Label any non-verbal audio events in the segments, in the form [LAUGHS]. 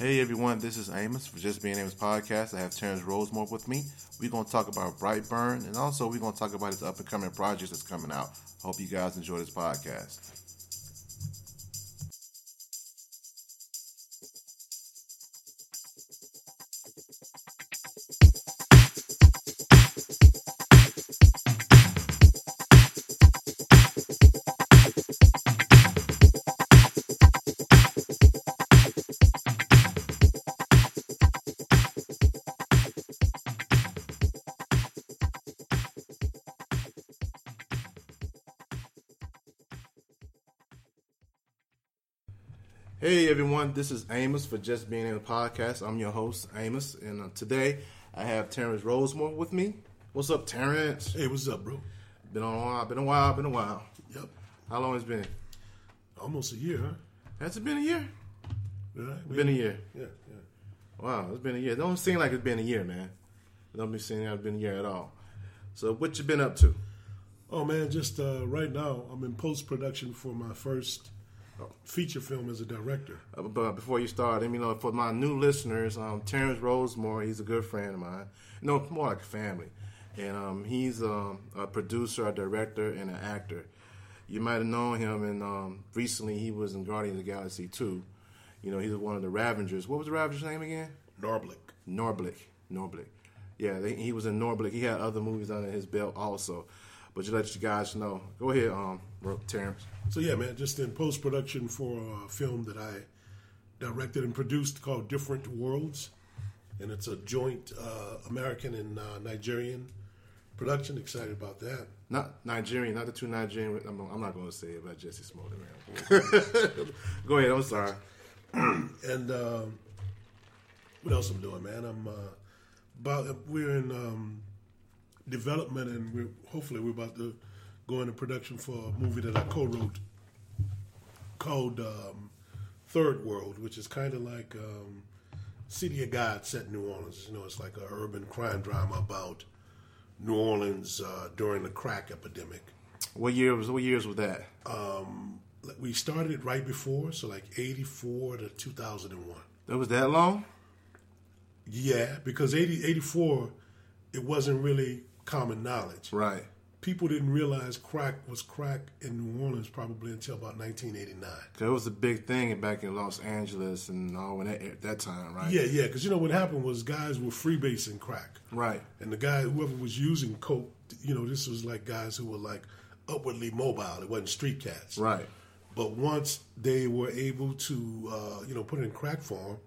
Hey everyone, this is Amos for Just Being Amos podcast. I have Terrence Rosemore with me. We're going to talk about Brightburn and also we're going to talk about his up and coming projects that's coming out. Hope you guys enjoy this podcast. Everyone, this is Amos for Just Being in the Podcast. I'm your host, Amos, and uh, today I have Terrence Rosemore with me. What's up, Terrence? Hey, what's up, bro? Been on a while, been a while, been a while. Yep. How long has it been? Almost a year, huh? Has it been a year? Yeah, Been a year. Yeah, yeah. Wow, it's been a year. It don't seem like it's been a year, man. It don't be seeming like it's been a year at all. So what you been up to? Oh man, just uh, right now I'm in post production for my first feature film as a director. Uh, but before you start, let me know for my new listeners, um, Terrence Rosemore, he's a good friend of mine. No, more like a family. And um, he's um, a producer, a director, and an actor. You might have known him, and um, recently he was in Guardians of the Galaxy 2. You know, he's one of the Ravagers. What was the Ravenger's name again? Narblik. Norblick. Norblick. Yeah, they, he was in Norblick. He had other movies under his belt also. But to let you guys know, go ahead, um, Terrence. So yeah, man, just in post production for a film that I directed and produced called Different Worlds, and it's a joint uh, American and uh, Nigerian production. Excited about that. Not Nigerian, not the two Nigerian. I'm, I'm not going to say it about Jussie Smollett, man. go ahead. I'm sorry. [CLEARS THROAT] And um, what else I'm doing, man? I'm uh, about we're in um, development, and we're hopefully we're about to go into production for a movie that I co-wrote called um, Third World, which is kind of like um, City of God set in New Orleans. You know, it's like an urban crime drama about New Orleans uh, during the crack epidemic. What year was? What years was that? We started it right before, so like '84 to 2001. That was that long? Yeah, because 80, 84, it wasn't really common knowledge. Right. People didn't realize crack was crack in New Orleans probably until about 1989. Cause it was a big thing back in Los Angeles and all in that, at that time, right? Yeah, yeah, because you know what happened was guys were freebasing crack. Right. And the guy, whoever was using coke, you know, this was like guys who were like upwardly mobile. It wasn't street cats. Right. But once they were able to, uh, you know, put it in crack form,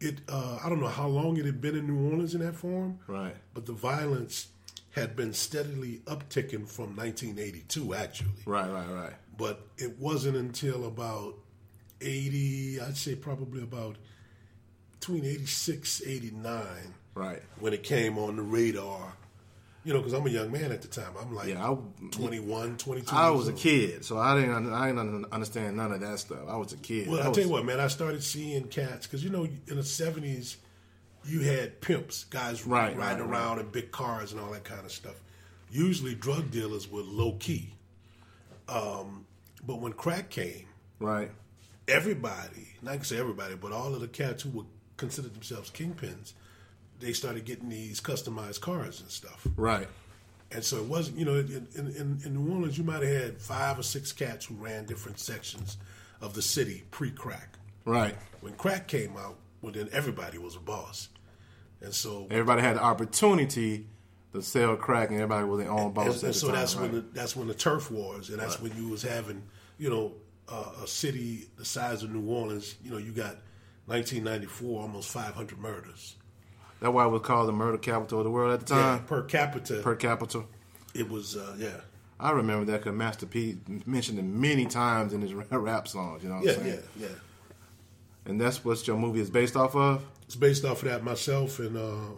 it uh, I don't know how long it had been in New Orleans in that form. Right. But the violence had been steadily upticking from 1982, actually. Right. Right. Right. But it wasn't until about 80, I'd say probably about between 86, 89, Right. when it came on the radar. You know, because I'm a young man at the time. I'm like Yeah, I- 21, 22. I was a kid, so I didn't. I didn't understand none of that stuff. I was a kid. Well, I I was, tell you what, man, I started seeing cats because you know in the seventies you had pimps, guys Right, riding right, around in big cars and all that kind of stuff. Usually, drug dealers were low key. Um, but when crack came, Right. everybody, not gonna say everybody, but all of the cats who would consider themselves kingpins, they started getting these customized cars and stuff. Right. And so it wasn't, you know, in, in, in New Orleans, you might have had five or six cats who ran different sections of the city pre crack. Right. When crack came out, well, then everybody was a boss. And so, Everybody had the opportunity to sell crack, and everybody was their own and, boss. and the so time, that's right? when the, that's when the turf wars, and that's when you was having, you know, uh, a city the size of New Orleans. You know, you got 1994, almost 500 murders. That's why it was called the murder capital of the world at the Yeah, time. per capita, per capita. it was, uh, yeah, I remember that because Master P mentioned it many times in his [LAUGHS] rap songs. You know what yeah, I'm saying? yeah, yeah. And that's what your movie is based off of. It's based off of that. Myself and uh,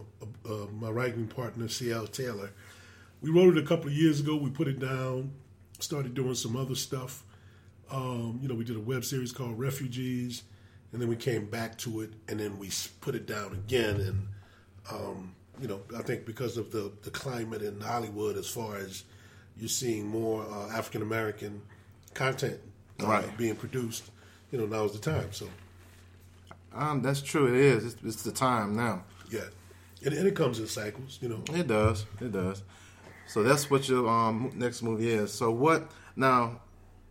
uh, my writing partner, C.L. Taylor. We wrote it a couple of years ago. We put it down, started doing some other stuff. Um, you know, we did a web series called Refugees, and then we came back to it, and then we put it down again. And um, you know, I think because of the the climate in Hollywood, as far as you're seeing more uh, African American content uh, Right. being produced, you know, now's the time. So Um, that's true. It is. It's, it's the time now. Yeah, and, and it comes in cycles, you know. It does. It does. So that's what your um, next movie is. So what now?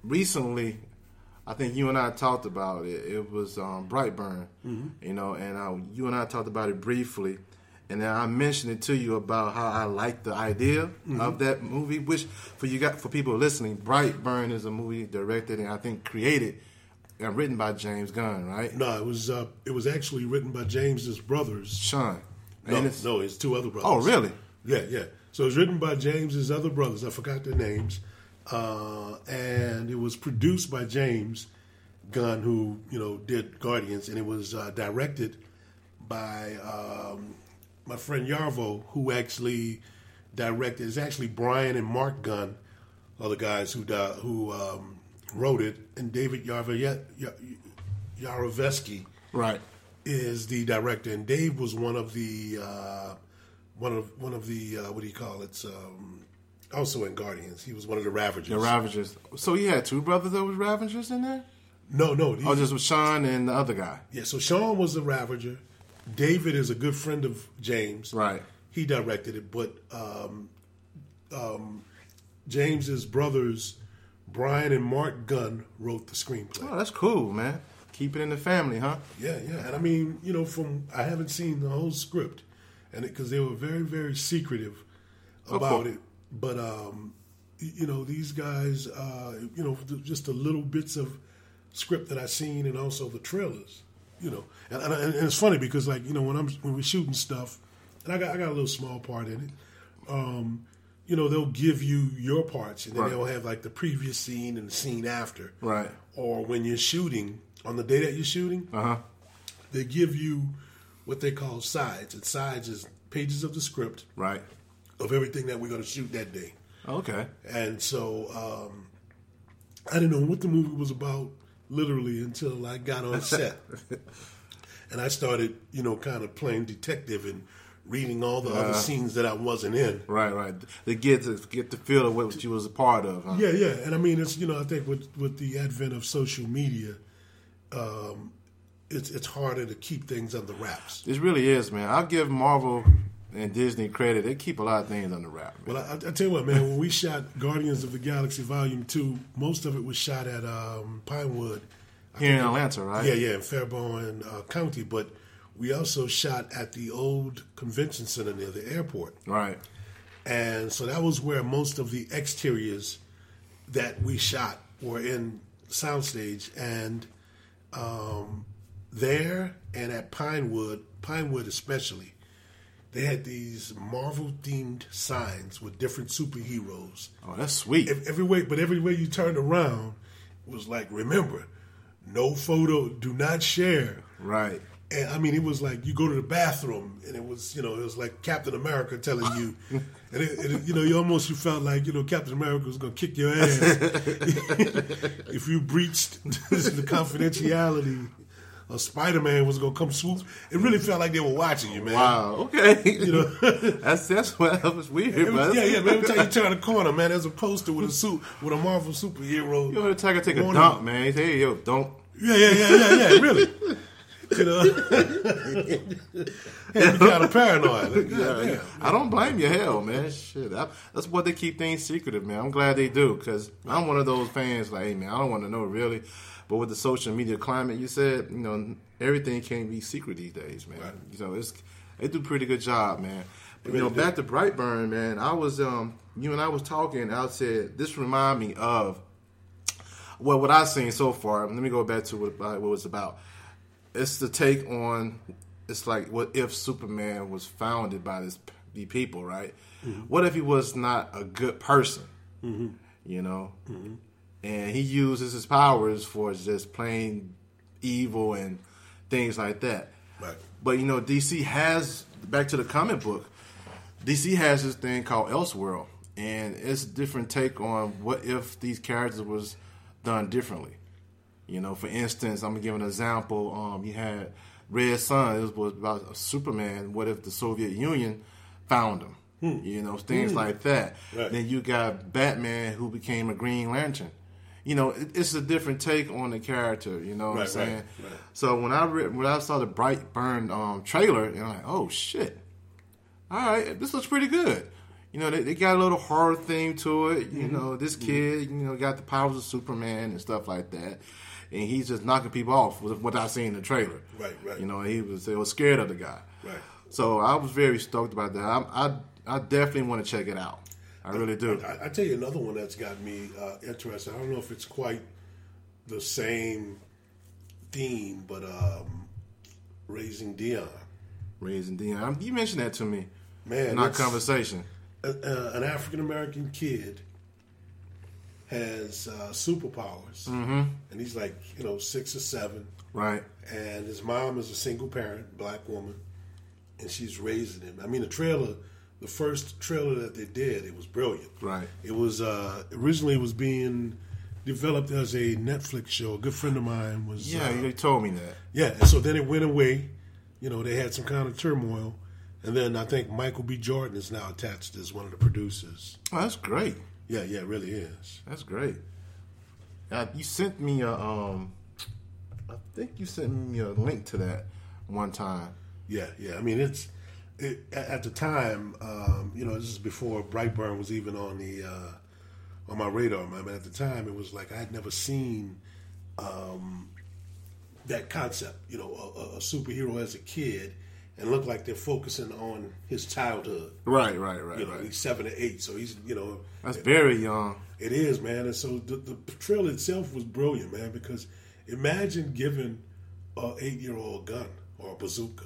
Recently, I think you and I talked about it. It was um, Brightburn, Mm-hmm. you know, and uh, you and I talked about it briefly. And then I mentioned it to you about how I like the idea Mm-hmm. of that movie. Which for you got for people listening, Brightburn is a movie directed and I think created and written by James Gunn, right? No, it was uh, it was actually written by James's brothers. Sean. No, And it's- no, it's two other brothers. Oh, really? Yeah, yeah. So it was written by James's other brothers. I forgot their names, uh, and it was produced by James Gunn, who you know did Guardians, and it was uh, directed by um, my friend Yarvo, who actually directed. It's actually Brian and Mark Gunn, are the guys who di- who um, wrote it, and David Yarvo Yarovesky Right. is the director, and Dave was one of the uh, one of one of the uh, what do you call it? Um, also in Guardians, he was one of the Ravagers. The Ravagers. So he had two brothers that was Ravagers in there? no, no, he- Oh, just with Sean and the other guy. yeah. So Sean was the Ravager. David is a good friend of James. Right. He directed it, but um, um, James's brothers, Brian and Mark Gunn, wrote the screenplay. Oh, that's cool, man. Keep it in the family, huh? Yeah, yeah, and I mean, you know, from I haven't seen the whole script, and because they were very, very secretive about course. it. But um, you know, these guys, uh, you know, just the little bits of script that I seen, and also the trailers, you know, and, and, and it's funny because like you know when I'm when we're shooting stuff, and I got I got a little small part in it. Um, you know, they'll give you your parts, and then Right. they'll have like the previous scene and the scene after, Right. or when you're shooting on the day that you're shooting, Uh huh. they give you what they call sides. And sides is pages of the script Right. of everything that we're going to shoot that day. Okay. And so um, I didn't know what the movie was about literally until I got on set. [LAUGHS] and I started, you know, kind of playing detective and reading all the other scenes that I wasn't in. Right, right. To get to get the feel of what you was a part of, huh? Yeah, yeah. And I mean, it's, you know, I think with, with the advent of social media, um, it's, it's harder to keep things under wraps. It really is, man. I'll give Marvel and Disney credit. They keep a lot of things under wrap. Man. Well, I, I tell you what, man. When we shot Guardians of the Galaxy Volume Two, most of it was shot at um, Pinewood. Here in Atlanta, right? Yeah, yeah, in Fairbairn uh, County. But we also shot at the old convention center near the airport, Right. and so that was where most of the exteriors that we shot were in soundstage, and um, there and at Pinewood, Pinewood especially. They had these Marvel themed signs with different superheroes. Oh, that's sweet. Every way, but every way you turned around was like, remember, no photo, do not share. right. And I mean, it was like you go to the bathroom, and it was you know it was like Captain America telling you, [LAUGHS] and it, it, you know you almost you felt like you know Captain America was going to kick your ass [LAUGHS] if you breached [LAUGHS] the confidentiality. Or Spider Man was going to come swoop. It really felt like they were watching you, man. Wow. Okay. You know, that's that's what that was weird, Every- man. yeah, yeah. Man, every time you turn the corner, man, there's a poster with a suit with a Marvel superhero. You know, the tiger take a dump, man. He say, hey, yo, don't. Yeah, yeah, yeah, yeah, yeah. Really. You know, [LAUGHS] you kind of paranoid. Like, [LAUGHS] Yeah, yeah. I don't blame you, hell, man. Shit, I, that's what they keep things secretive, man. I'm glad they do because I'm one of those fans. Like, hey, man, I don't want to know really. But with the social media climate, you said, you know, everything can't be secret these days, man. Right. You know, it's they do a pretty good job, man. But, you know, back to Brightburn, man. I was, um, you and I was talking. I said this remind me of well, what I've seen so far. Let me go back to what, what it was about. It's the take on. It's like what if Superman was founded by this the people, right? Mm-hmm. What if he was not a good person? Mm-hmm. You know, mm-hmm. and he uses his powers for just plain evil and things like that. Right. But you know, DC has back to the comic book. DC has this thing called Elseworld, and it's a different take on what if these characters was done differently. You know, for instance, I'm gonna give an example. Um, you had Red Sun. It was about Superman. What if the Soviet Union found him? You know, things like that. Right. Then you got Batman, who became a Green Lantern. you know, it, it's a different take on the character. You know what Right, I'm saying? right, right. So when I re- when I saw the Brightburn um, trailer, and I'm like, oh shit, all right, this looks pretty good. You know, they, they got a little horror theme to it. You Mm-hmm. know, this kid, you know, got the powers of Superman and stuff like that, and he's just knocking people off with what I seen in the trailer. Right, right. You know, he was was scared of the guy. Right. So I was very stoked about that. I I, I definitely want to check it out. I really do. I, I tell you another one that's got me uh, interested. I don't know if it's quite the same theme, but um, Raising Dion. Raising Dion. You mentioned that to me Man, in our conversation. a, a, an African American kid has uh, superpowers, mm-hmm. and he's like you know six or seven, Right. and his mom is a single parent, black woman, and she's raising him. I mean, the trailer, the first trailer that they did, it was brilliant. Right. It was uh, originally it was being developed as a Netflix show. A good friend of mine was Yeah, uh, you told me that. yeah, and so then it went away. You know, they had some kind of turmoil, and then I think Michael B. Jordan is now attached as one of the producers. Oh, that's great. Yeah, yeah, it really is. That's great. Uh, you sent me a um, I think you sent me a link to that one time. Yeah, yeah. I mean, it's it, at the time. Um, you know, this is before Brightburn was even on the uh, on my radar. Man, but at the time, it was like I had never seen um, that concept. You know, a- a superhero as a kid, and look like they're focusing on his childhood. Right, right, right, You know, right. he's seven or eight, so he's you know That's very young. It is, man. And so the, the trailer itself was brilliant, man, because imagine giving a eight year old gun or a bazooka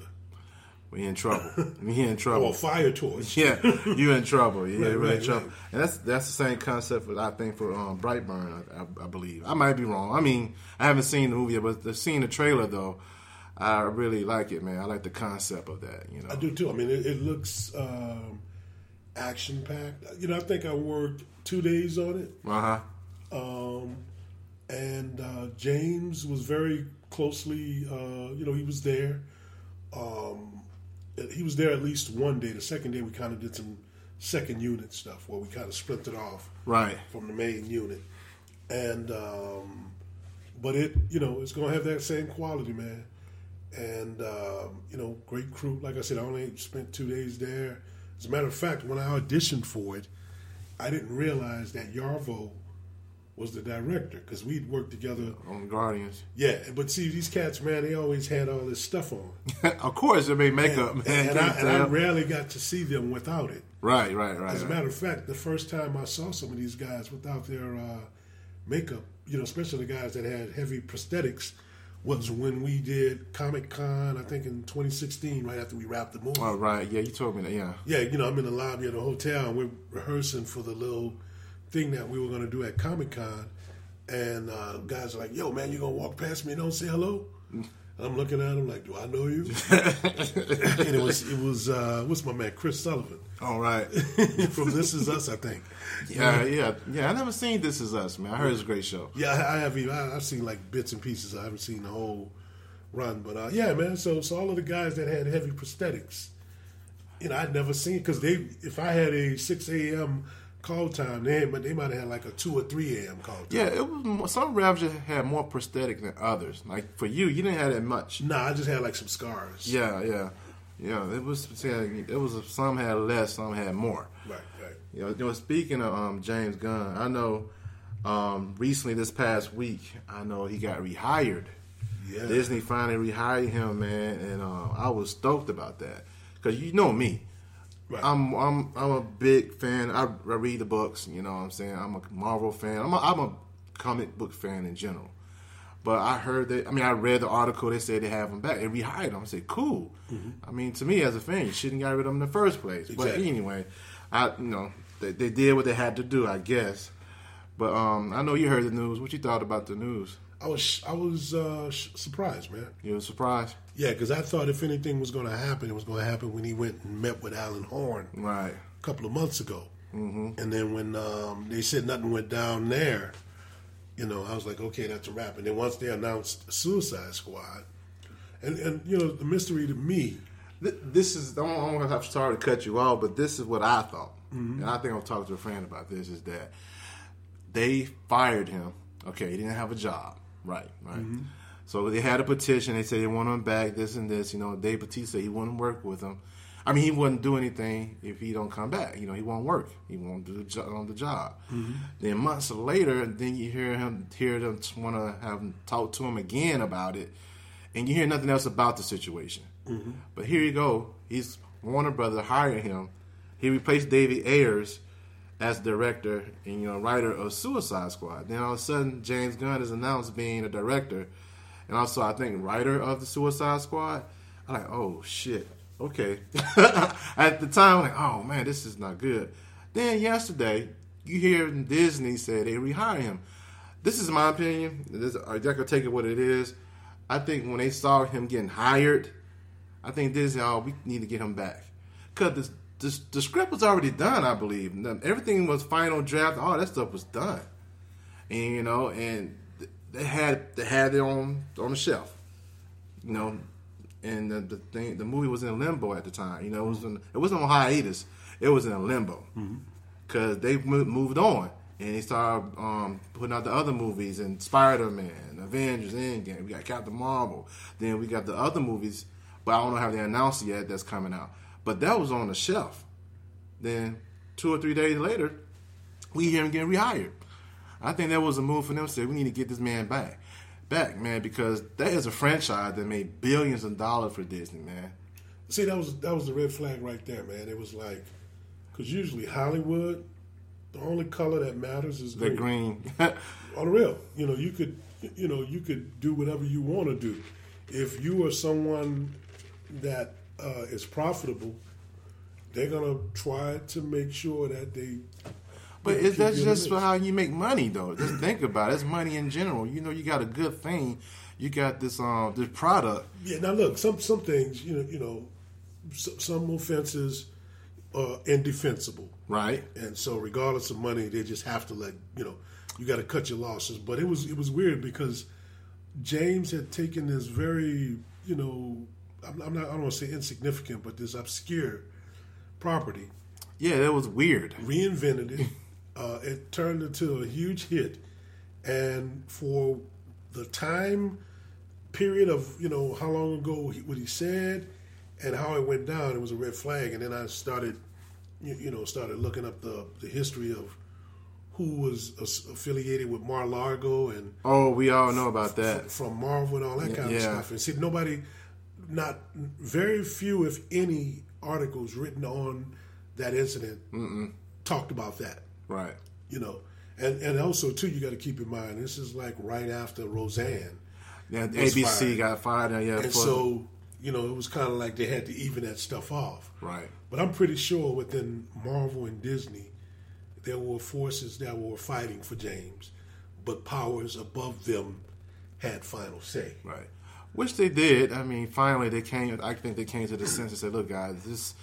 We in trouble. we in [LAUGHS] or trouble. a fire torch. [LAUGHS] yeah, you in trouble. Yeah, [LAUGHS] Right, you're really in trouble. right. And that's that's the same concept I think for um, Brightburn. I, I, I believe I might be wrong. I mean, I haven't seen the movie yet, but the, seeing the trailer though, I really like it, man. I like the concept of that. You know, I do too. I mean, it, it looks um, action packed. You know, I think I worked two days on it. uh huh. Um, and uh, James was very closely, uh, you know, he was there. Um, he was there at least one day. The second day, we kind of did some second unit stuff where we kind of splintered off Right. from the main unit. And, um, but it, you know, it's going to have that same quality, man. And, um, you know, great crew. Like I said, I only spent two days there. As a matter of fact, when I auditioned for it, I didn't realize that Yarvo was the director because we'd worked together. On Guardians. Yeah, but see, these cats, man, they always had all this stuff on. [LAUGHS] of course, it made makeup, and, man. and I, and I rarely got to see them without it. right, right, right. As a matter of fact, the first time I saw some of these guys without their uh, makeup, you know, especially the guys that had heavy prosthetics, was when we did Comic Con, I think in 2016, right after we wrapped the movie. Oh, right. Yeah, you told me that. Yeah. Yeah, you know, I'm in the lobby of the hotel and we're rehearsing for the little thing that we were going to do at Comic Con. And uh, guys are like, yo, man, you going to walk past me and don't say hello? I'm looking at him like, do I know you? [LAUGHS] and it was, it was uh, what's my man, Chris Sullivan All right. [LAUGHS] from This Is Us, I think. Yeah, yeah, yeah. I never seen This Is Us, man. I heard it's a great show. Yeah, I, I have. I, I've seen like bits and pieces. I haven't seen the whole run, but uh, yeah, man. So, so all of the guys that had heavy prosthetics, you know, I'd never seen because they. If I had a six a.m. call time, they but they might have had like a two or three a.m. call time. Yeah, it was more, some just had more prosthetic than others. Like for you, you didn't have that much. Nah, I just had like some scars. Yeah, yeah, yeah. It was it was some had less, some had more. Right, right. You know, you know speaking of um, James Gunn, I know um, recently this past week, I know he got rehired. Yeah. Disney finally rehired him, man, and uh, I was stoked about that because you know me. Right. I'm I'm I'm a big fan. I, I read the books. You know what I'm saying. I'm a Marvel fan. I'm a, I'm a comic book fan in general. But I heard that. I mean, I read the article. They said they have him back. They rehired him. I said, cool. I mean, to me as a fan, you shouldn't got rid of him in the first place. But anyway, I you know they, they did what they had to do, I guess. But um, I know you heard the news. What you thought about the news? I was I was uh, surprised, man. You were surprised, Yeah, because I thought if anything was going to happen, it was going to happen when he went and met with Alan Horn. right? a couple of months ago. Mm-hmm. And then when um, they said nothing went down there, you know, I was like, okay, that's a wrap. And then once they announced Suicide Squad, and, and you know, the mystery to me, This is. I'm, I'm gonna have sorry to cut you off, but this is what I thought, and I think I'll talk to a friend about this. Is that they fired him Okay, he didn't have a job. Right, right. So they had a petition. They said they want him back. This and this. You know, Dave Bautista said he wouldn't work with him. I mean, he wouldn't do anything if he don't come back. You know, he won't work. He won't do the jo- on the job. Mm-hmm. Then months later, then you hear him hear them want to have him talk to him again about it, and you hear nothing else about the situation. Mm-hmm. But here you go. He's Warner Brother hired him. He replaced David Ayers as director and you know writer of Suicide Squad. Then all of a sudden, James Gunn is announced being a director, and also I think writer of the Suicide Squad. I'm like, oh shit, okay. [LAUGHS] At the time, I'm like, oh man, this is not good. Then yesterday, you hear Disney said they rehire him. This is my opinion. This, uh, I can take it what it is. I think when they saw him getting hired, I think Disney, oh, we need to get him back because the, the the script was already done. I believe everything was final draft. All that stuff was done, and you know, and they had they had it on on the shelf, you know, and the, the thing the movie was in limbo at the time. You know, it was in, it wasn't on hiatus. It was in limbo because they moved on and they started um, putting out the other movies and Spider Man, Avengers, Endgame. We got Captain Marvel. Then we got the other movies, but I don't know how they announced it yet that's coming out. But that was on the shelf. Then two or three days later, we hear him getting rehired. I think that was a move for them. to Say we need to get this man back, back, man, because that is a franchise that made billions of dollars for Disney, man. See, that was that was the red flag right there, man. It was like, because usually Hollywood, the only color that matters is The green. green, [LAUGHS] On the real, you know, you could, you know, you could do whatever you want to do. If you are someone that uh, is profitable, they're gonna try to make sure that they. But keep is that you in the just how you make money though? Just think about it. It's money in general. You know, you got a good thing. You got this um this product. Yeah. Now look, some some things, you know, you know, some offenses are indefensible. Right. and so regardless of money, they just have to let you know you got to cut your losses. But it was it was weird because James had taken this very you know I'm, I'm not I don't want to say insignificant, but this obscure property, Yeah, that was weird. reinvented it. [LAUGHS] uh, it turned into a huge hit, and for the time period of you know how long ago he, what he said and how it went down, it was a red flag. And then I started, you, you know, started looking up the the history of who was affiliated with Mar-a-Lago and Oh, we all know about that. from Marvel and all that kind of stuff. And see, nobody, not very few, if any, articles written on that incident talked about that. Right. You know, and and also too, you got to keep in mind this is like right after Roseanne, Yeah, ABC fired. got fired. And yeah, and so you know it was kind of like they had to even that stuff off. right. But I'm pretty sure within Marvel and Disney, there were forces that were fighting for James, but powers above them had final say. Right. Which they did. I mean, finally they came. I think they came to the sense and said, "Look, guys, this,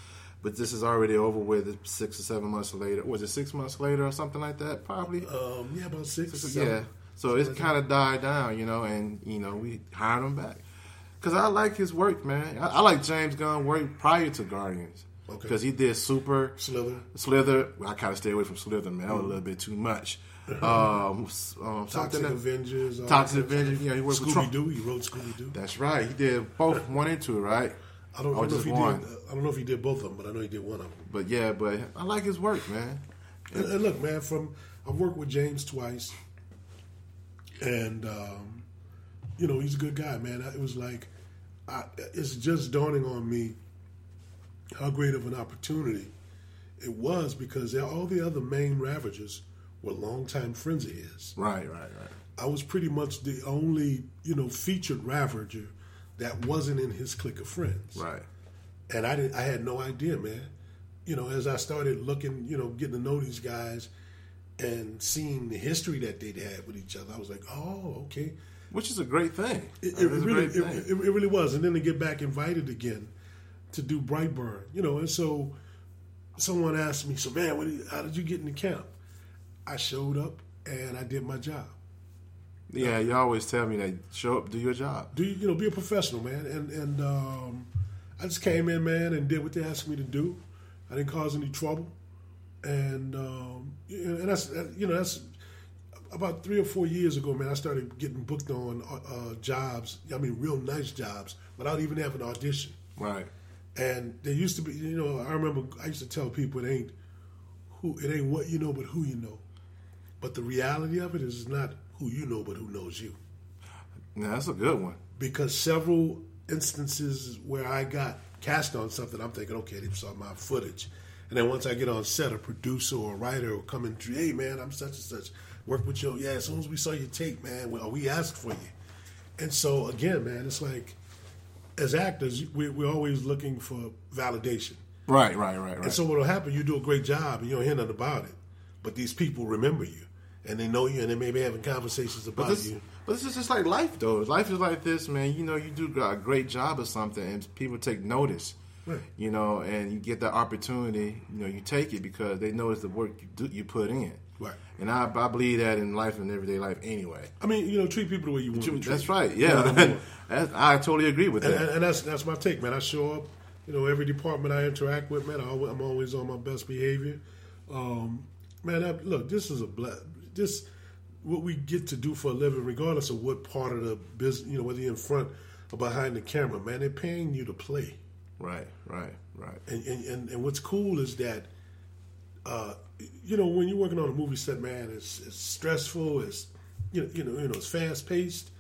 but this is already over with. Six or seven months later. Was it six months later or something like that? Probably. Um, yeah, about six. So, seven. yeah. So it's kind of died down, you know, and you know we hired him back because I like his work, man. I, I like James Gunn work prior to Guardians Okay. because he did Super, Slither. Slither. I kind of stay away from Slither, man. That was a little bit too much. [LAUGHS] Um, um, Toxic that- Avengers. Toxic that kind of Avengers. Yeah, he worked with Scooby. Doo. He wrote Scooby Doo. That's right. He did both [LAUGHS] one and two, right? I don't, I don't know if he one. did. I don't know if he did both of them, but I know he did one of them. But yeah, but I like his work, man. And, and look, man, from I've worked with James twice, and um, you know he's a good guy, man. It was like I, it's just dawning on me how great of an opportunity it was because all the other main Ravagers were longtime friends of his. Right, right, right. I was pretty much the only you know featured Ravager that wasn't in his clique of friends Right. and I didn't. I had no idea, man. You know, as I started looking, you know, getting to know these guys and seeing the history that they'd had with each other, I was like, oh, okay. Which is a great thing. It, it really, thing. it, it really was. And then to get back invited again to do Brightburn, you know, and so someone asked me, so man, what, how did you get in the camp? I showed up and I did my job. Yeah, you always tell me that show up, do your job. do you, you know be a professional man and and um, I just came in man and did what they asked me to do I didn't cause any trouble and um, and that's you know that's about three or four years ago, man, I started getting booked on uh, uh, jobs. I mean, real nice jobs without even having an audition. Right. And there used to be, you know, I remember I used to tell people it ain't who, it ain't what you know, but who you know. But the reality of it is not who you know, but who knows you. Yeah, that's a good one. Because several instances where I got cast on something, I'm thinking, okay, they saw my footage. And then once I get on set, a producer or a writer will come in, hey man, I'm such and such. Work with you. Yeah, as soon as we saw your tape, man, well, we asked for you. And so again, man, it's like as actors, we, we're always looking for validation. Right, right, right, right. And so what'll happen? You do a great job, and you don't hear nothing about it. But these people remember you, and they know you, and they may be having conversations about But this, you. but this is just like life, though. Life is like this, man. You know, you do a great job of something, and people take notice. Right. You know, and you get that opportunity. You know, you take it because they notice the work you do, you put in. Right. And I, I believe that in life and everyday life anyway. I mean, you know, treat people the way you want treated. That's right. You know Yeah, I? [LAUGHS] That's- I totally agree with and, that. and, and that's that's my take, man. I show up, you know, every department I interact with, man. I, I'm always on my best behavior. Um, man, I, look, this is a ble- this what we get to do for a living, regardless of what part of the business, you know, whether you're in front or behind the camera, man. They're paying you to play. right, right, right. And, and, and, and what's cool is that, uh, you know, when you're working on a movie set, man, it's, it's stressful. It's you know, you know, you know, it's fast paced.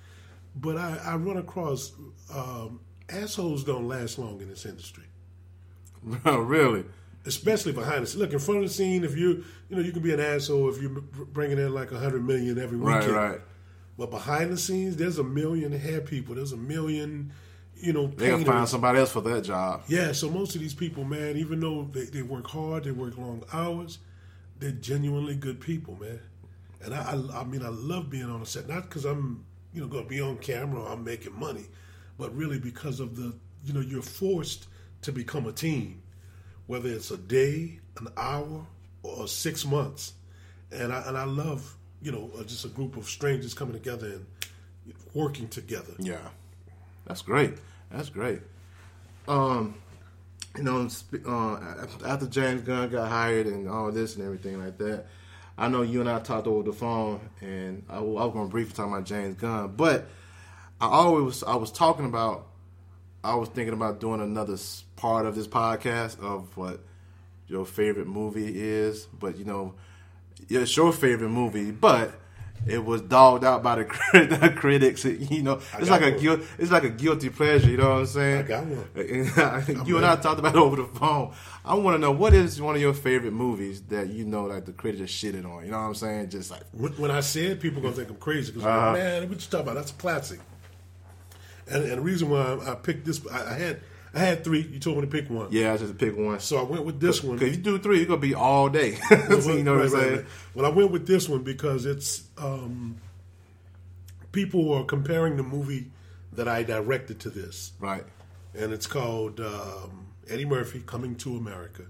But I, I run across um, assholes don't last long in this industry, No, [LAUGHS] really? Especially behind the scene. Look in front of the scene. If you, you know, you can be an asshole if you're bringing in like a hundred million every weekend. right. right. But behind the scenes, there's a million hair people. There's a million, you know, They gonna find somebody else for that job. Yeah, so most of these people, man, even though they, they work hard, they work long hours, they're genuinely good people, man. And I, I, I mean, I love being on a set, not because I'm, you know, going to be on camera or I'm making money, but really because of the, you know, you're forced to become a team, whether it's a day, an hour, or six months. And I, and I love, you know, uh, just a group of strangers coming together and working together. Yeah, that's great. That's great. Um, you know, uh, after James Gunn got hired and all this and everything like that, I know you and I talked over the phone, and I was going to briefly talk about James Gunn, but I always I was talking about I was thinking about doing another part of this podcast of what your favorite movie is, but you know, it's your favorite movie, but it was dogged out by the, [LAUGHS] crit- the critics. [LAUGHS] You know, it's like a guilt. It's like a guilty pleasure. You know what I'm saying? I got one. [LAUGHS] one. you and I talked about it over the phone. I want to know what is one of your favorite movies that you know like the critics shitted on. You know what I'm saying? Just like When, I say it, people gonna think I'm crazy because Uh-huh. man, what you talking about? That's a classic. And, and the reason why I, I picked this, I, I had I had three. You told me to pick one, yeah, I just pick one. so I went with this one. Because you do three, it's gonna be all day. [LAUGHS] Well, you know what I'm right, right, saying? right. Well, I went with this one because it's um, people are comparing the movie that I directed to this, Right. and it's called um, Eddie Murphy Coming to America,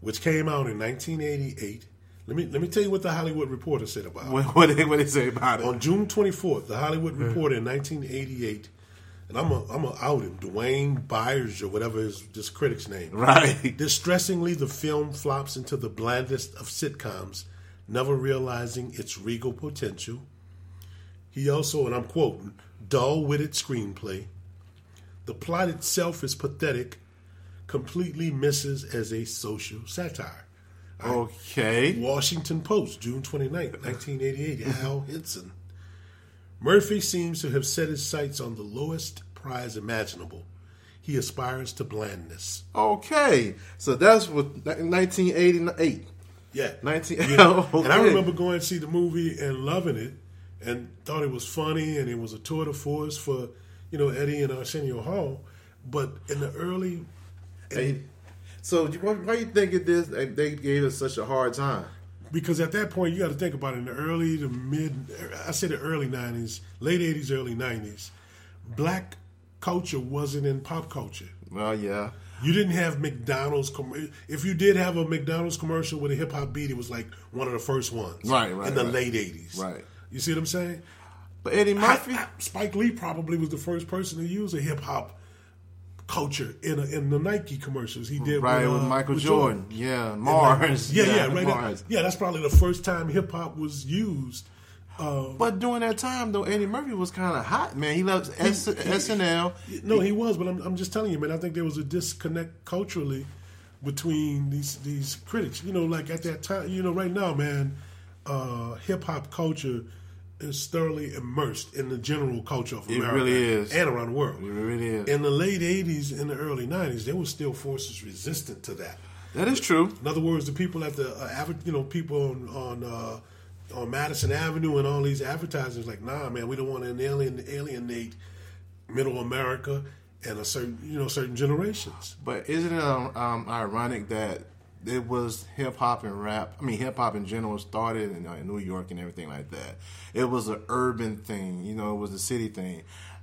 which came out in 1988. Let me let me tell you what the Hollywood Reporter said about it. What what they, what they say about it? On June 24th, the Hollywood Reporter in 1988, and I'm a, I'm a out him, Dwayne Byers or whatever is this critic's name. Right. Distressingly, the film flops into the blandest of sitcoms, never realizing its regal potential. He also, and I'm quoting, dull witted screenplay. The plot itself is pathetic, completely misses as a social satire. Okay. Washington Post, June 29th, 1988, Hal Hinson. Murphy seems to have set his sights on the lowest prize imaginable. He aspires to blandness. Okay. So that's what 1988. Yeah. 19 You know, [LAUGHS] Okay. And I remember going to see the movie and loving it and thought it was funny and it was a tour de force for, you know, Eddie and Arsenio Hall. But in the early. So why, why you think it is they they gave us such a hard time? Because at that point, you got to think about it in the early to mid, I say the early 90s, late 80s, early 90s, black culture wasn't in pop culture. Well, yeah. You didn't have McDonald's. Com- if you did have a McDonald's commercial with a hip hop beat, it was like one of the first ones. Right, right, In the right. late 80s. Right. You see what I'm saying? But Eddie Murphy, I- I- Spike Lee probably was the first person to use a hip hop culture in a, in the Nike commercials he did right with, with uh, Michael with Jordan. Yeah, Mars. [LAUGHS] Yeah, yeah, right. Mars. Yeah, that's probably the first time hip hop was used. Uh, But during that time, though, Eddie Murphy was kind of hot, man. He left S- SNL. no, he was, but I'm, I'm just telling you, man. I think there was a disconnect culturally between these these critics. You know, like at that time, you know, right now, man, uh, hip hop culture is thoroughly immersed in the general culture of It America really is. and around the world. It really is. In the late '80s and the early '90s, there were still forces resistant to that. That is true. In other words, the people at the uh, you know people on on, uh, on Madison Avenue and all these advertisers like, nah, man, we don't want to alien, alienate Middle America and a certain you know certain generations. But isn't it um, um, ironic that it was hip hop and rap? I mean, hip hop in general started in, uh, New York and everything like that. It was an urban thing, you know, it was a city thing.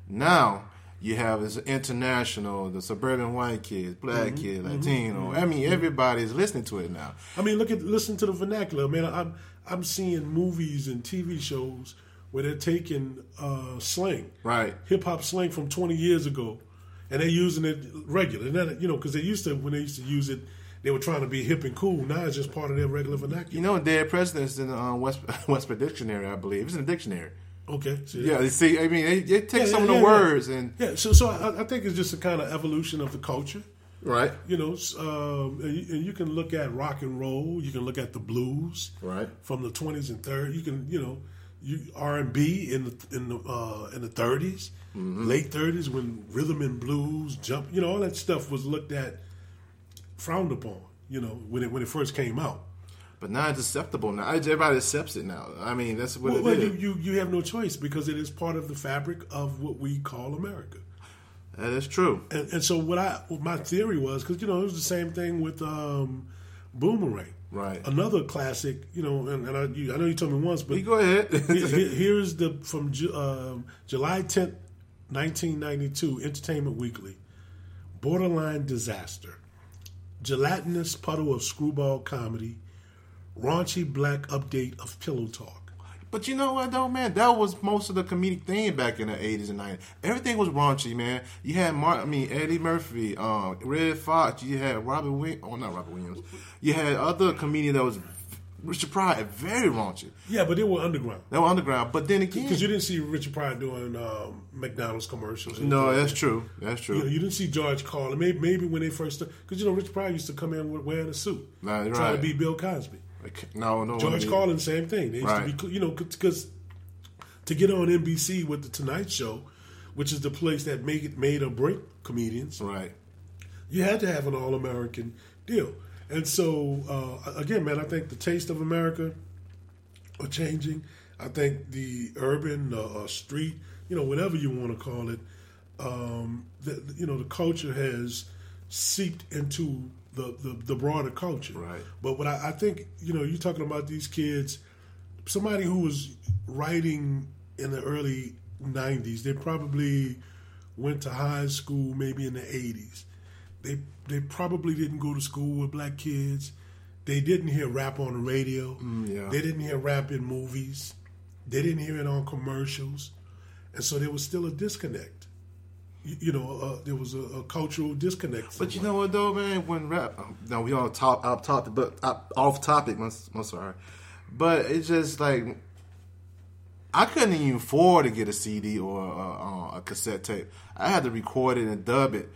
Now you have this international, the suburban white kids, black kids, Latino. I mean, everybody's listening to it now. I mean, look at listen to the vernacular, man. I'm I'm seeing movies and TV shows where they're taking uh, slang, Right. hip hop slang from 20 years ago, and they're using it regular. And then, you know, because they used to when they used to use it, they were trying to be hip and cool. Now it's just part of their regular vernacular. You know, Dead Presidents in the uh, West [LAUGHS] Westford Dictionary, I believe. It's in the dictionary. Okay, so Yeah, they see, I mean, they, they take Yeah, some yeah, of the yeah, yeah. words and Yeah, so so I, I think it's just a kind of evolution of the culture. right, You know, um, and, you, and you can look at rock and roll. You can look at the blues right. from the twenties and thirties. You can, you know, you R and B in the in the uh, in the 30s Mm-hmm. late thirties when rhythm and blues, jump, you know, all that stuff was looked at, frowned upon. You know, when it when it first came out. But now it's acceptable. Now everybody accepts it now. I mean, that's what Well, it well, is. you, you you have no choice because it is part of the fabric of what we call America. That is true. And, and so what I what my theory was because you know it was the same thing with um, Boomerang, Right. Another classic, you know, and, and I, you, I know you told me once, but You go ahead. [LAUGHS] here- here- here's the from um, July tenth, nineteen ninety two, Entertainment Weekly, borderline disaster, gelatinous puddle of screwball comedy, raunchy black update of pillow talk. but you know what though, man? That was most of the comedic thing back in the eighties and nineties. Everything was raunchy, man. You had Mark, I mean Eddie Murphy, um, Redd Foxx. You had Robin Williams. Oh, not Robin Williams. You had other comedian that was Richard Pryor, very raunchy. Yeah, but they were underground. They were underground, but then again, Because you didn't see Richard Pryor doing um, McDonald's commercials. no, that's true. That's You, know, true. you didn't see George Carlin. Maybe, maybe when they first because you know Richard Pryor used to come in wearing a suit, Nah, trying right. to be Bill Cosby. Like, No, no. George Carlin, same thing. They used Right. to be, you know, because to get on NBC with the Tonight Show, which is the place that make it made or break comedians, Right. you had to have an all American deal. And so, uh, again, man, I think the taste of America are changing. I think the urban, uh, uh, street, you know, whatever you want to call it, um, the, you know, the culture has seeped into the, the, the broader culture. Right. But what I, I think, you know, you're talking about these kids, somebody who was writing in the early 90s, they probably went to high school maybe in the 80s. They they probably didn't go to school with black kids. They didn't hear rap on the radio. yeah. They didn't hear rap in movies. They didn't hear it on commercials, and so there was still a disconnect. You, you know, uh, there was a, a cultural disconnect. But you know what though, man? When rap, um, no, we all talk, off topic, but off topic. I'm, I'm sorry, but it's just like I couldn't even afford to get a CD or a, a cassette tape. I had to record it and dub it.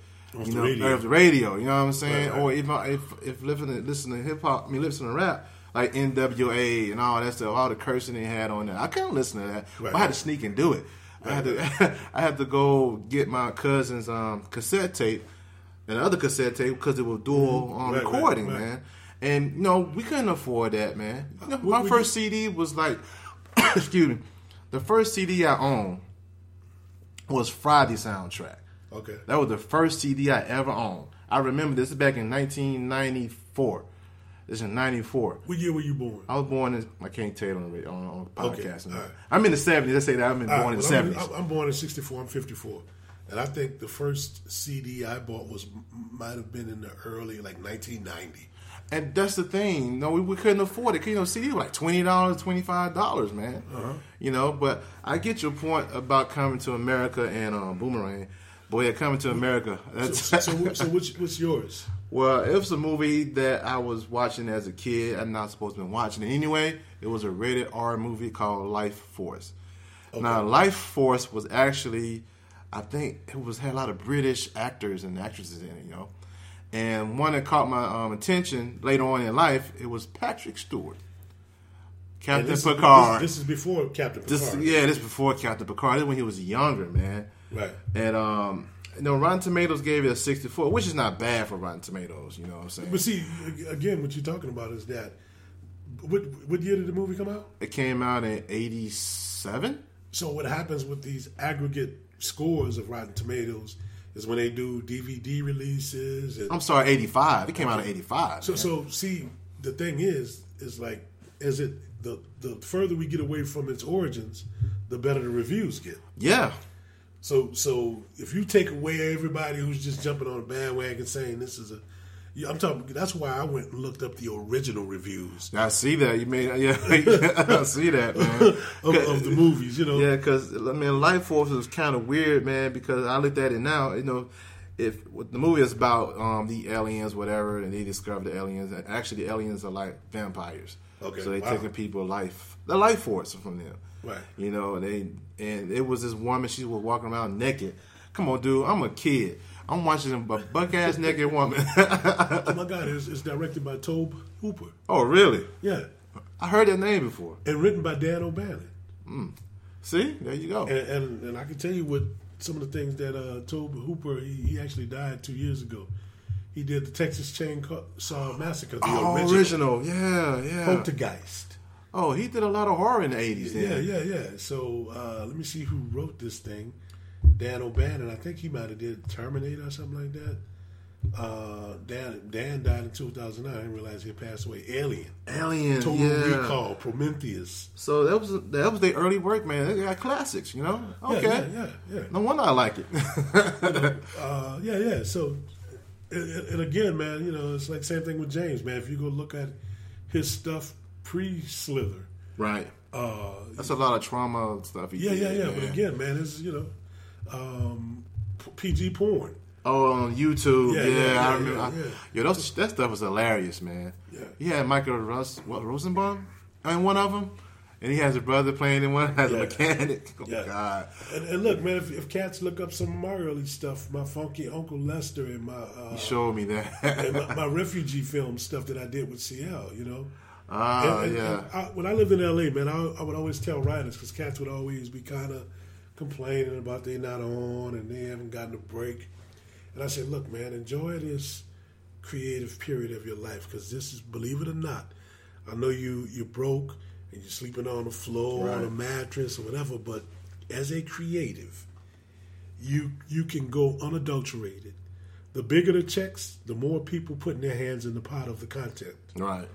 You know, radio. off the radio. You know what I'm saying? Right, right. Or if I, if if listening listening to hip hop, I mean listening to rap. Like NWA and all that stuff, all the cursing they had on there. I couldn't listen to that. Right. I had to sneak and do it. I had to [LAUGHS] I had to go get my cousin's um, cassette tape and other cassette tape because it was dual um, Mm-hmm. Right, right, recording, man. And you know we couldn't afford that, man. You know, my first CD was like, [COUGHS] excuse me, the first CD I owned was Friday soundtrack. Okay. That was the first CD I ever owned. I remember this is back in 1994. This is in '94. What year were you born? I was born in. I can't tell you on the on, on Okay, podcast. right. I'm in the '70s. Let's say that I'm in, born in right, the well, I'm- '70s. I'm, I'm born in '64. I'm 54, and I think the first CD I bought was might have been in the early like 1990. And that's the thing. No, we, we couldn't afford it. You know, CD was like twenty dollars, twenty five dollars, man. Uh-huh. You know, but I get your point about coming to America and um, Boomerang. Boy, yeah, coming to America. That's So, so, so, so what's, yours? Well, it was a movie that I was watching as a kid. I'm not supposed to be watching it anyway. It was a rated R movie called Life Force. Now, Life Force was actually, I think it was had a lot of British actors and actresses in it, you know. And one that caught my um, attention later on in life, it was Patrick Stewart, Captain this Picard. Is, this, this is before Captain Picard. This, yeah, this before Captain Picard. This is when he was younger, man. Right. And um, you know, Rotten Tomatoes gave it a 64, which is not bad for Rotten Tomatoes. You know what I'm saying? But see, again, what you're talking about is that. What, what year did the movie come out? It came out in '87. So what happens with these aggregate scores of Rotten Tomatoes is when they do DVD releases. And, I'm sorry, '85. It came out in '85. so so see, the thing is, is like, is it the the further we get away from its origins, the better the reviews get. yeah, So so if you take away everybody who's just jumping on a bandwagon saying this is a, yeah, I'm talking. That's why I went and looked up the original reviews I see that. You made [LAUGHS] yeah, [LAUGHS] I see that, man. of, of the movies. You know, Yeah, because I mean, Lifeforce was kind of weird, man. Because I looked at it now, you know, if what the movie is about um, the aliens, whatever, and they discover the aliens. and Actually, the aliens are like vampires. Okay, so they wow. taking people life, the life force from them. Right. You know, and they and it was this woman. She was walking around naked. Come on, dude. I'm a kid. I'm watching a buck ass naked woman. oh my God, it's, it's directed by Tobe Hooper. oh, really? Yeah, I heard that name before. and written by Dan O'Bannon. See, there you go. And, and and I can tell you what some of the things that uh, Tobe Hooper he, he actually died two years ago. He did the Texas Chainsaw Massacre, the Oh, original, original. Yeah, yeah. Poltergeist. Oh, he did a lot of horror in the 80s. Yeah, yeah, yeah. So uh, let me see who wrote this thing. Dan O'Bannon. I think he might have did Terminator or something like that. Uh, Dan Dan died in 2009. I didn't realize he passed away. Alien, Alien, Total yeah. Recall, Prometheus. So that was that was their early work, man. They got classics, you know. Okay, yeah, yeah, yeah. no wonder I like it. [LAUGHS] Uh, yeah, yeah. So, and, and again, man, you know, it's like same thing with James, man. If you go look at his stuff pre Slither, right. uh, That's a lot of Troma stuff. He yeah, yeah, did, yeah. But again, man, it's you know, um, PG porn. Oh, on YouTube, Yeah, yeah, yeah, yeah, I remember. yeah, I- yeah. Yo, those, that stuff was hilarious, man. Yeah. He had Michael Rus, what, Rosenbaum in one of them, and he has a brother playing in one as Yeah. a mechanic. [LAUGHS] Oh Yeah. God, And, and look, man, if, if cats look up some of my early stuff, my funky Uncle Lester and my uh, he showed me that. and my, my [LAUGHS] refugee film stuff that I did with CL, you know. Ah, And- and- yeah. and I, when I lived in LA, man, I, I would always tell writers because cats would always be kind of complaining about they're not on and they haven't gotten a break. And I said, look, man, enjoy this creative period of your life because this is, believe it or not, I know you you're broke and you're sleeping on the floor on a mattress or whatever, but as a creative, you you can go unadulterated. The bigger the checks, the more people putting their hands in the pot of the content. right.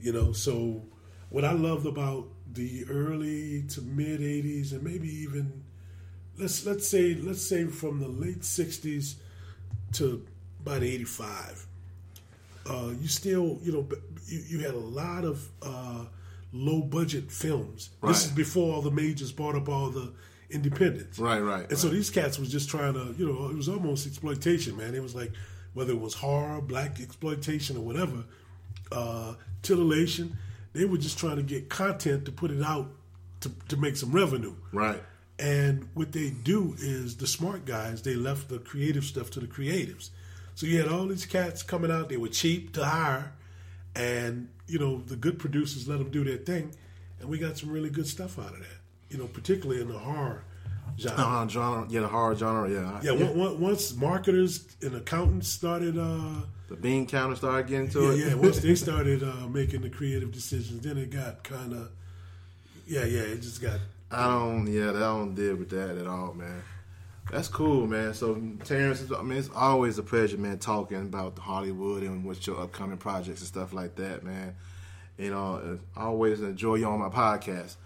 You know, so what I loved about the early to mid '80s, and maybe even let's let's say let's say from the late '60s to about '85, uh, you still you know you, you had a lot of uh, low budget films. This is before all the majors bought up all the independents. Right, right, And so these cats was just trying to, you know, it was almost exploitation, man. It was like whether it was horror, black exploitation, or whatever, uh, titillation. They were just trying to get content to put it out to, to make some revenue. Right. And what they do is the smart guys, they left the creative stuff to the creatives. So you had all these cats coming out, they were cheap to hire, and you know, the good producers let them do their thing, and we got some really good stuff out of that. You know, particularly in the horror genre. Uh, genre, yeah, the horror genre, yeah. Yeah, on- once marketers and accountants started, uh, the bean counter started getting to yeah, it. yeah, once they [LAUGHS] started uh, making the creative decisions, then it got kind of, yeah, yeah, it just got. I don't, yeah, I don't deal with that at all, man. That's cool, man. So, Terrence, I mean, it's always a pleasure, man, talking about Hollywood and what your upcoming projects and stuff like that, man. You know, I always enjoy you on my podcast.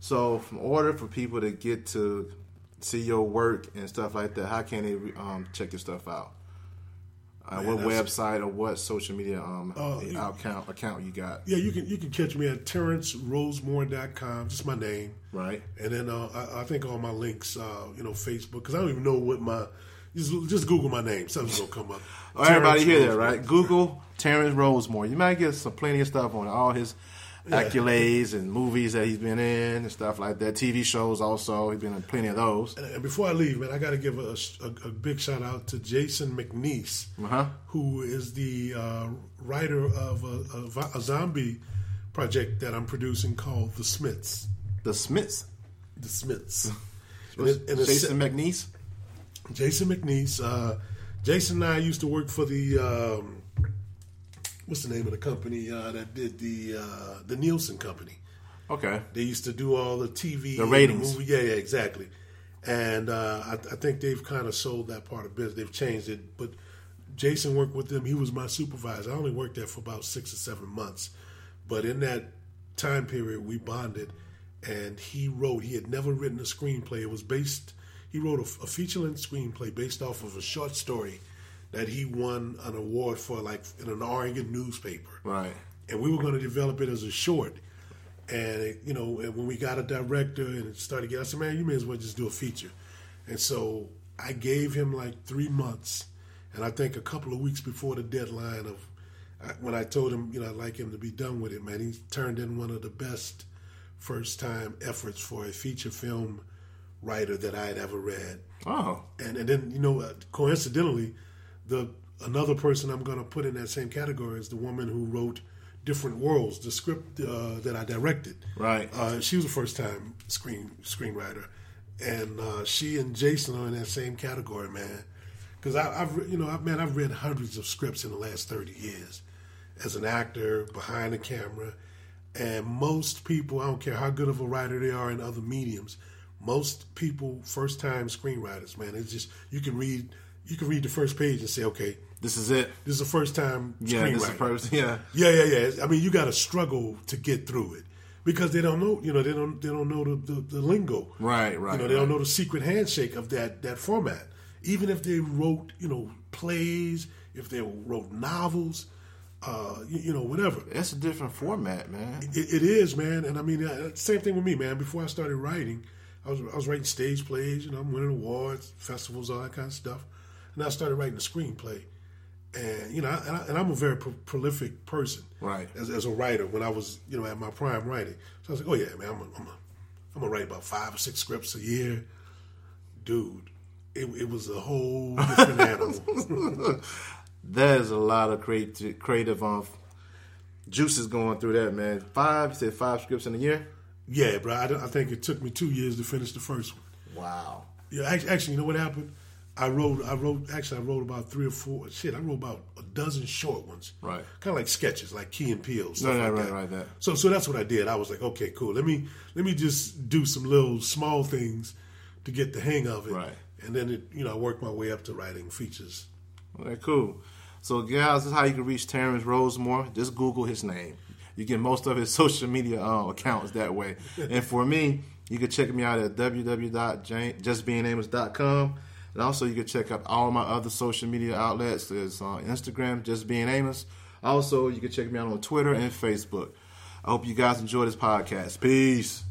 So, in order for people to get to see your work and stuff like that, how can they um, check your stuff out? Uh, Man, what website or what social media um, Uh, you- account account you got? Yeah, you can you can catch me at terrencerosemore.com, just my name. Right. And then uh, I, I think all my links, uh, you know, Facebook, because I don't even know what my Just, just Google my name. Something's gonna come up. [LAUGHS] Everybody hear that, right? Google Terrence Rosemore. You might get some plenty of stuff on all his accolades and movies that he's been in and stuff like that. TV shows also. He's been in plenty of those. And and before I leave, man, I got to give a, a, a big shout out to Jason McNeese, Uh-huh. who is the uh, writer of a, a, a zombie project that I'm producing called The Smiths. The Smiths. The Smiths. [LAUGHS] And it- and Jason McNeese. Jason McNeese. Uh, Jason and I used to work for the um, what's the name of the company uh, that did the uh, the Nielsen Company. Okay. They used to do all the TV, The ratings. movie. Yeah, yeah, exactly. And uh, I, I think they've kind of sold that part of business. They've changed it. But Jason worked with them. He was my supervisor. I only worked there for about six or seven months. But in that time period, we bonded. And he wrote. He had never written a screenplay. It was based. He wrote a, a feature-length screenplay based off of a short story that he won an award for, like in an Oregon newspaper Right. and we were going to develop it as a short. And you know, and when we got a director and it started getting, I said, "Man, you may as well just do a feature." And so I gave him like three months, and I think a couple of weeks before the deadline of when I told him, you know, I'd like him to be done with it, man, he turned in one of the best first time efforts for a feature film writer that I had ever read Oh. and and then you know coincidentally the another person i'm going to put in that same category is the woman who wrote different worlds the script uh, that i directed. Right. uh, she was a first time screen screenwriter. And uh, she and jason are in that same category man. Because i've you know I've, man i've read hundreds of scripts in the last 30 years as an actor behind the camera. And most people i don't care how good of a writer they are in other mediums most people first time screenwriters man it's just you can read you can read the first page and say okay This is it. this is the first time Yeah, this is first. Yeah. yeah, yeah, yeah. I mean, you got to struggle to get through it because they don't know. You know, they don't. They don't know the, the, the lingo. Right, right, You know, they right. don't know the secret handshake of that that format. Even if they wrote, you know, plays, if they wrote novels, uh, you, you know, whatever. That's a different format, man. It, it is, man. And I mean, uh, same thing with me, man. Before I started writing, I was I was writing stage plays. You know, I'm winning awards, festivals, all that kind of stuff. And I started writing a screenplay. And you know, and, I, and I'm a very pro- prolific person, Right. As, as a writer, when I was you know at my prime writing, so I was like, oh yeah, man, I'm a, I'm a, I'm gonna write about five or six scripts a year, dude. It, it was a whole different [LAUGHS] animal. [LAUGHS] There's a lot of creative, creative um, juices going through that, man. Five, you said five scripts in a year? yeah, bro. I, I think it took me two years to finish the first one. Wow. Yeah, actually, actually, you know what happened? I wrote, I wrote, actually, I wrote about three or four. Shit, I wrote about a dozen short ones. Right. Kind of like sketches, like Key and Peele. No, Stuff no, like right, that. right, that. So, so that's what I did. I was like, okay, cool. Let me, let me just do some little small things to get the hang of it. Right. And then it, you know, I worked my way up to writing features. Okay, cool. So, guys, this is how you can reach Terrence Rosemore. Just Google his name. You get most of his [LAUGHS] social media uh, accounts that way. [LAUGHS] and for me, you can check me out at www.justbeingamos.com. And also, you can check out all my other social media outlets. There's uh, Instagram, Just Being Amos. Also, you can check me out on Twitter and Facebook. I hope you guys enjoy this podcast. Peace.